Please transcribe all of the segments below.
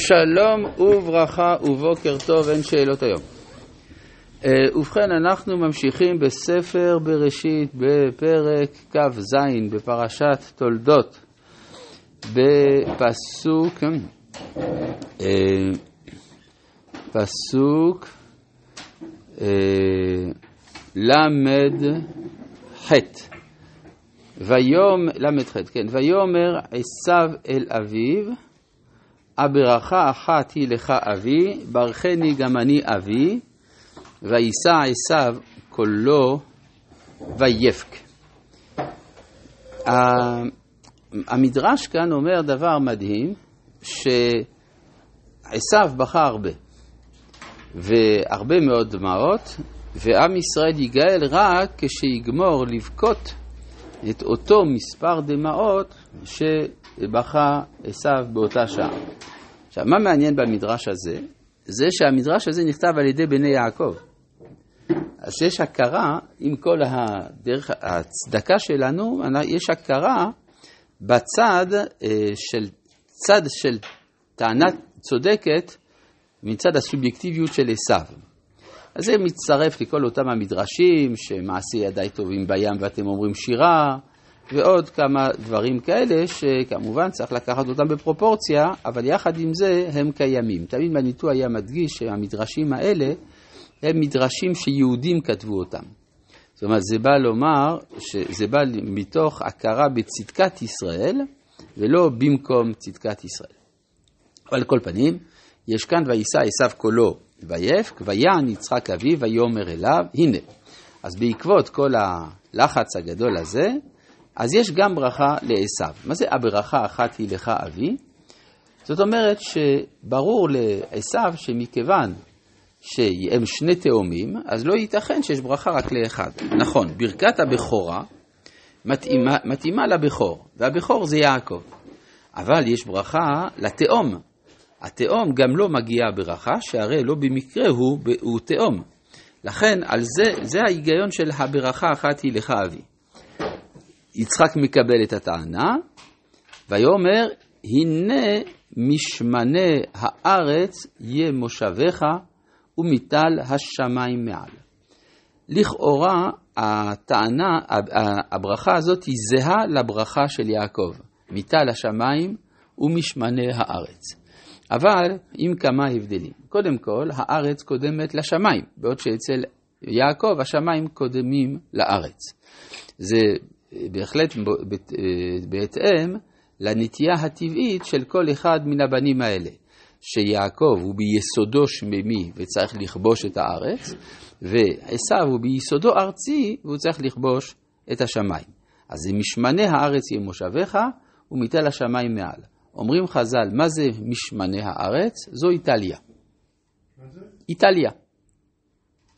שלום וברכה ובוקר טוב, אין שאלות היום. Uh, ובכן, אנחנו ממשיכים בספר בראשית בפרק כ"ז בפרשת תולדות, בפסוק, uh, פסוק uh, ל"ח. ויום, ל"ח, כן, ויאמר עשיו אל אביו הברכה אחת היא לך אבי, ברכני גם אני אבי, ויישא עשיו קולו ויפק. המדרש כאן אומר דבר מדהים, שעשיו בכה הרבה, והרבה מאוד דמעות, ועם ישראל יגאל רק כשיגמור לבכות את אותו מספר דמעות שבכה עשיו באותה שעה. עכשיו, מה מעניין במדרש הזה? זה שהמדרש הזה נכתב על ידי בני יעקב. אז יש הכרה, עם כל הדרך, הצדקה שלנו, יש הכרה בצד אה, של, צד של טענה צודקת מצד הסובייקטיביות של עשיו. אז זה מצטרף לכל אותם המדרשים, שמעשי ידיי טובים בים ואתם אומרים שירה, ועוד כמה דברים כאלה שכמובן צריך לקחת אותם בפרופורציה, אבל יחד עם זה הם קיימים. תמיד מניטו היה מדגיש שהמדרשים האלה הם מדרשים שיהודים כתבו אותם. זאת אומרת, זה בא לומר שזה בא מתוך הכרה בצדקת ישראל ולא במקום צדקת ישראל. אבל כל פנים, יש כאן ויישא עשיו קולו ויפק, ויען יצחק אביו ויאמר אליו, הנה. אז בעקבות כל הלחץ הגדול הזה, אז יש גם ברכה לעשו. מה זה הברכה אחת היא לך אבי? זאת אומרת שברור לעשו שמכיוון שהם שני תאומים, אז לא ייתכן שיש ברכה רק לאחד. נכון, ברכת הבכורה מתאימה, מתאימה לבכור, והבכור זה יעקב. אבל יש ברכה לתאום. התאום גם לא מגיעה ברכה, שהרי לא במקרה הוא, הוא תאום. לכן, על זה, זה ההיגיון של הברכה אחת היא לך אבי. יצחק מקבל את הטענה, ויאמר, הנה משמנה הארץ יהיה מושבך ומטל השמיים מעל. לכאורה הטענה, הברכה הזאת היא זהה לברכה של יעקב, מטל השמיים ומשמנה הארץ. אבל עם כמה הבדלים. קודם כל, הארץ קודמת לשמיים, בעוד שאצל יעקב השמיים קודמים לארץ. זה בהחלט בהתאם לנטייה הטבעית של כל אחד מן הבנים האלה, שיעקב הוא ביסודו שמימי וצריך לכבוש את הארץ, ועשו הוא ביסודו ארצי והוא צריך לכבוש את השמיים. אז זה משמנה הארץ יהיה מושבך ומתל השמיים מעל. אומרים חז"ל, מה זה משמנה הארץ? זו איטליה. מה זה? איטליה.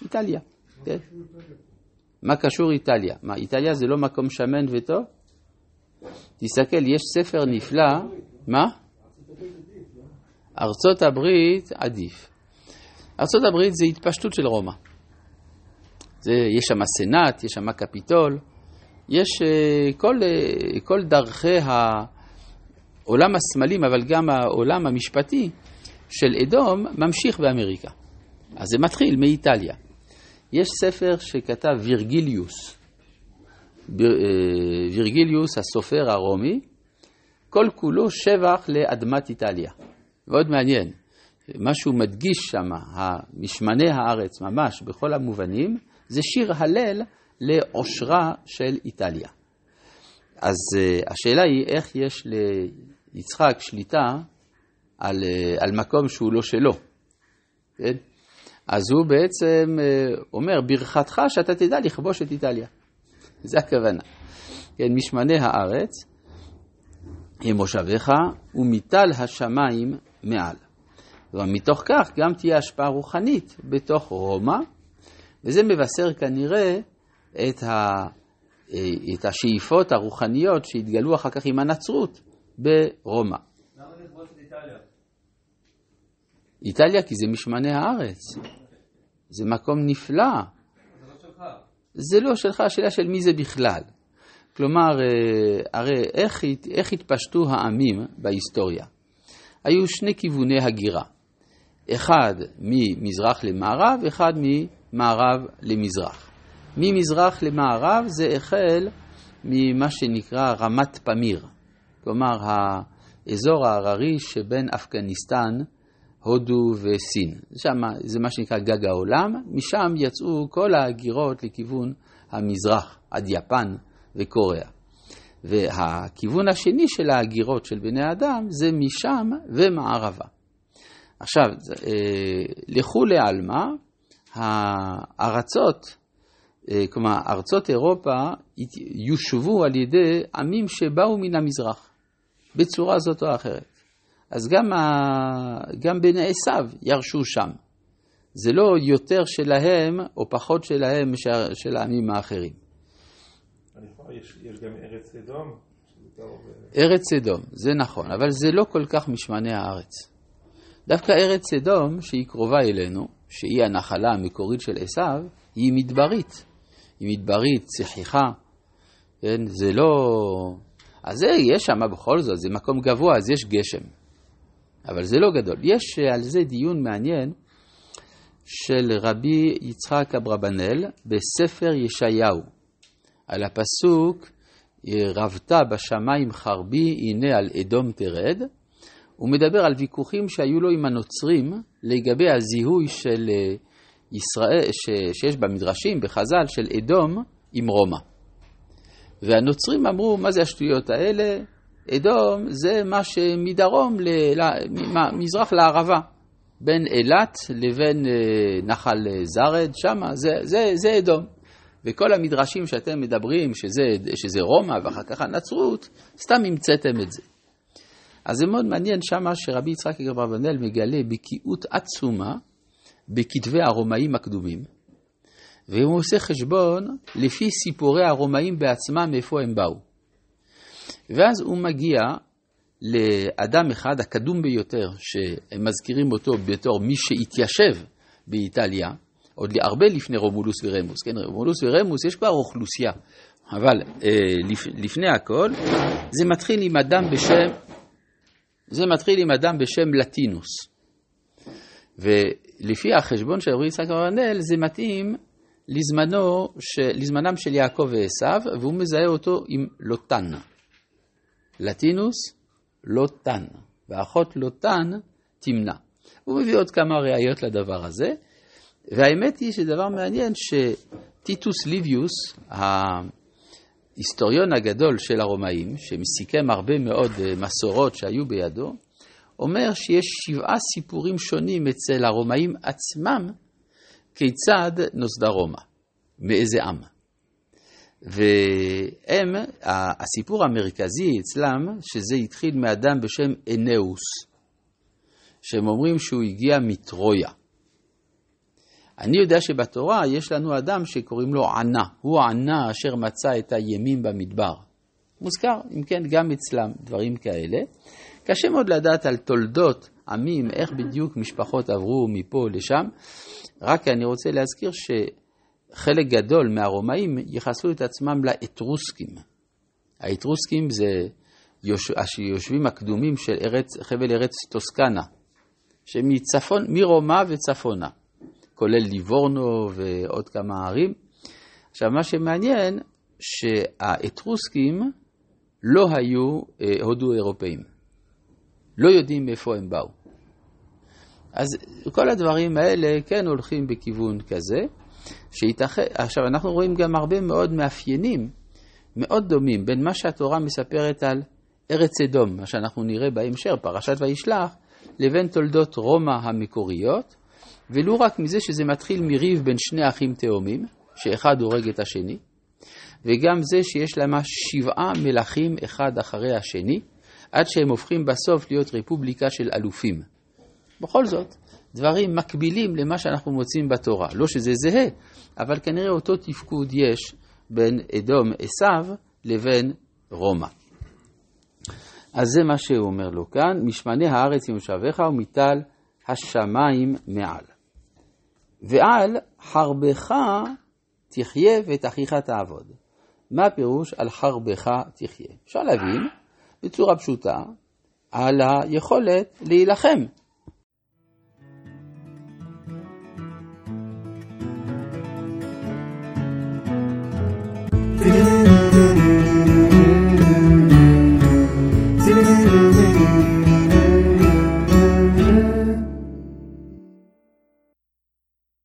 איטליה, כן. מה קשור איטליה? מה, איטליה זה לא מקום שמן וטוב? תסתכל, יש ספר נפלא, מה? ארצות הברית עדיף. ארצות הברית זה התפשטות של רומא. זה, יש שם סנאט, יש שם קפיטול, יש uh, כל, uh, כל דרכי העולם הסמלים, אבל גם העולם המשפטי של אדום ממשיך באמריקה. אז זה מתחיל מאיטליה. יש ספר שכתב וירגיליוס, אה, וירגיליוס הסופר הרומי, כל כולו שבח לאדמת איטליה. מאוד מעניין. מה שהוא מדגיש שם, משמני הארץ ממש בכל המובנים, זה שיר הלל לעושרה של איטליה. אז אה, השאלה היא איך יש ליצחק שליטה על, אה, על מקום שהוא לא שלו. כן? אז הוא בעצם אה, אומר, ברכתך שאתה תדע לכבוש את איטליה. זה הכוונה. כן, משמני הארץ, הם מושביך, ומטל השמיים מעל. ומתוך כך גם תהיה השפעה רוחנית בתוך רומא, וזה מבשר כנראה את, ה, אה, את השאיפות הרוחניות שהתגלו אחר כך עם הנצרות ברומא. למה לכבוש את איטליה? איטליה כי זה משמני הארץ. זה מקום נפלא. זה לא שלך. זה לא שלך, השאלה של מי זה בכלל. כלומר, אה, הרי איך, איך התפשטו העמים בהיסטוריה? היו שני כיווני הגירה. אחד ממזרח למערב, אחד ממערב למזרח. ממזרח למערב זה החל ממה שנקרא רמת פמיר, כלומר האזור ההררי שבין אפגניסטן, הודו וסין. שם זה מה שנקרא גג העולם, משם יצאו כל ההגירות לכיוון המזרח, עד יפן וקוריאה. והכיוון השני של ההגירות של בני אדם זה משם ומערבה. עכשיו, אה, לכו לעלמא, הארצות, אה, כלומר, ארצות אירופה יושבו על ידי עמים שבאו מן המזרח, בצורה זאת או אחרת. אז גם, ה... גם בני עשיו ירשו שם. זה לא יותר שלהם או פחות שלהם של העמים האחרים. יש, יש גם ארץ אדום? ארץ אדום, זה נכון, אבל זה לא כל כך משמני הארץ. דווקא ארץ אדום, שהיא קרובה אלינו, שהיא הנחלה המקורית של עשיו, היא מדברית. היא מדברית, צחיחה, כן? זה לא... אז זה, יש שם בכל זאת, זה מקום גבוה, אז יש גשם. אבל זה לא גדול. יש על זה דיון מעניין של רבי יצחק אברבנאל בספר ישעיהו, על הפסוק רבתה בשמיים חרבי, הנה על אדום תרד, הוא מדבר על ויכוחים שהיו לו עם הנוצרים לגבי הזיהוי של אה, ישראל, ש, שיש במדרשים, בחז"ל, של אדום עם רומא. והנוצרים אמרו, מה זה השטויות האלה? אדום זה מה שמדרום, מזרח לערבה, בין אילת לבין אה, נחל זרד, שמה, זה, זה, זה אדום. וכל המדרשים שאתם מדברים, שזה, שזה רומא ואחר כך הנצרות, סתם המצאתם את זה. אז זה מאוד מעניין שמה שרבי יצחק אברבנאל מגלה בקיאות עצומה בכתבי הרומאים הקדומים, והוא עושה חשבון לפי סיפורי הרומאים בעצמם מאיפה הם באו. ואז הוא מגיע לאדם אחד, הקדום ביותר, שהם מזכירים אותו בתור מי שהתיישב באיטליה, עוד הרבה לפני רומולוס ורמוס, כן, רומולוס ורמוס יש כבר אוכלוסייה, אבל אה, לפ, לפני הכל, זה מתחיל עם אדם בשם, זה מתחיל עם אדם בשם לטינוס. ולפי החשבון של רבי יצחק אברנל, זה מתאים לזמנו, ש, לזמנם של יעקב ועשו, והוא מזהה אותו עם לוטן. לטינוס, לוטן, ואחות לוטן תמנע. הוא מביא עוד כמה ראיות לדבר הזה, והאמת היא שדבר מעניין שטיטוס ליביוס, ההיסטוריון הגדול של הרומאים, שמסיכם הרבה מאוד אה, מסורות שהיו בידו, אומר שיש שבעה סיפורים שונים אצל הרומאים עצמם כיצד נוסדה רומא, מאיזה עם. והם, הסיפור המרכזי אצלם, שזה התחיל מאדם בשם אנאוס, שהם אומרים שהוא הגיע מטרויה. אני יודע שבתורה יש לנו אדם שקוראים לו ענה, הוא ענה אשר מצא את הימים במדבר. מוזכר, אם כן, גם אצלם דברים כאלה. קשה מאוד לדעת על תולדות עמים, איך בדיוק משפחות עברו מפה לשם, רק אני רוצה להזכיר שחלק גדול מהרומאים ייחסו את עצמם לאתרוסקים. האתרוסקים זה היושבים הקדומים של ארץ, חבל ארץ טוסקנה, שמצפון, מרומא וצפונה. כולל ליבורנו ועוד כמה ערים. עכשיו, מה שמעניין, שהאתרוסקים לא היו אה, הודו אירופאים. לא יודעים מאיפה הם באו. אז כל הדברים האלה כן הולכים בכיוון כזה, שיתכן, עכשיו אנחנו רואים גם הרבה מאוד מאפיינים מאוד דומים בין מה שהתורה מספרת על ארץ אדום, מה שאנחנו נראה בהמשך, פרשת וישלח, לבין תולדות רומא המקוריות, ולו רק מזה שזה מתחיל מריב בין שני אחים תאומים, שאחד הורג את השני, וגם זה שיש להם שבעה מלכים אחד אחרי השני, עד שהם הופכים בסוף להיות רפובליקה של אלופים. בכל זאת, דברים מקבילים למה שאנחנו מוצאים בתורה. לא שזה זהה, אבל כנראה אותו תפקוד יש בין אדום עשיו לבין רומא. אז זה מה שהוא אומר לו כאן, משמני הארץ ימושבך ומטל השמיים מעל. ועל חרבך תחיה ואת אחיך תעבוד. מה הפירוש על חרבך תחיה? אפשר להבין בצורה פשוטה, על היכולת להילחם.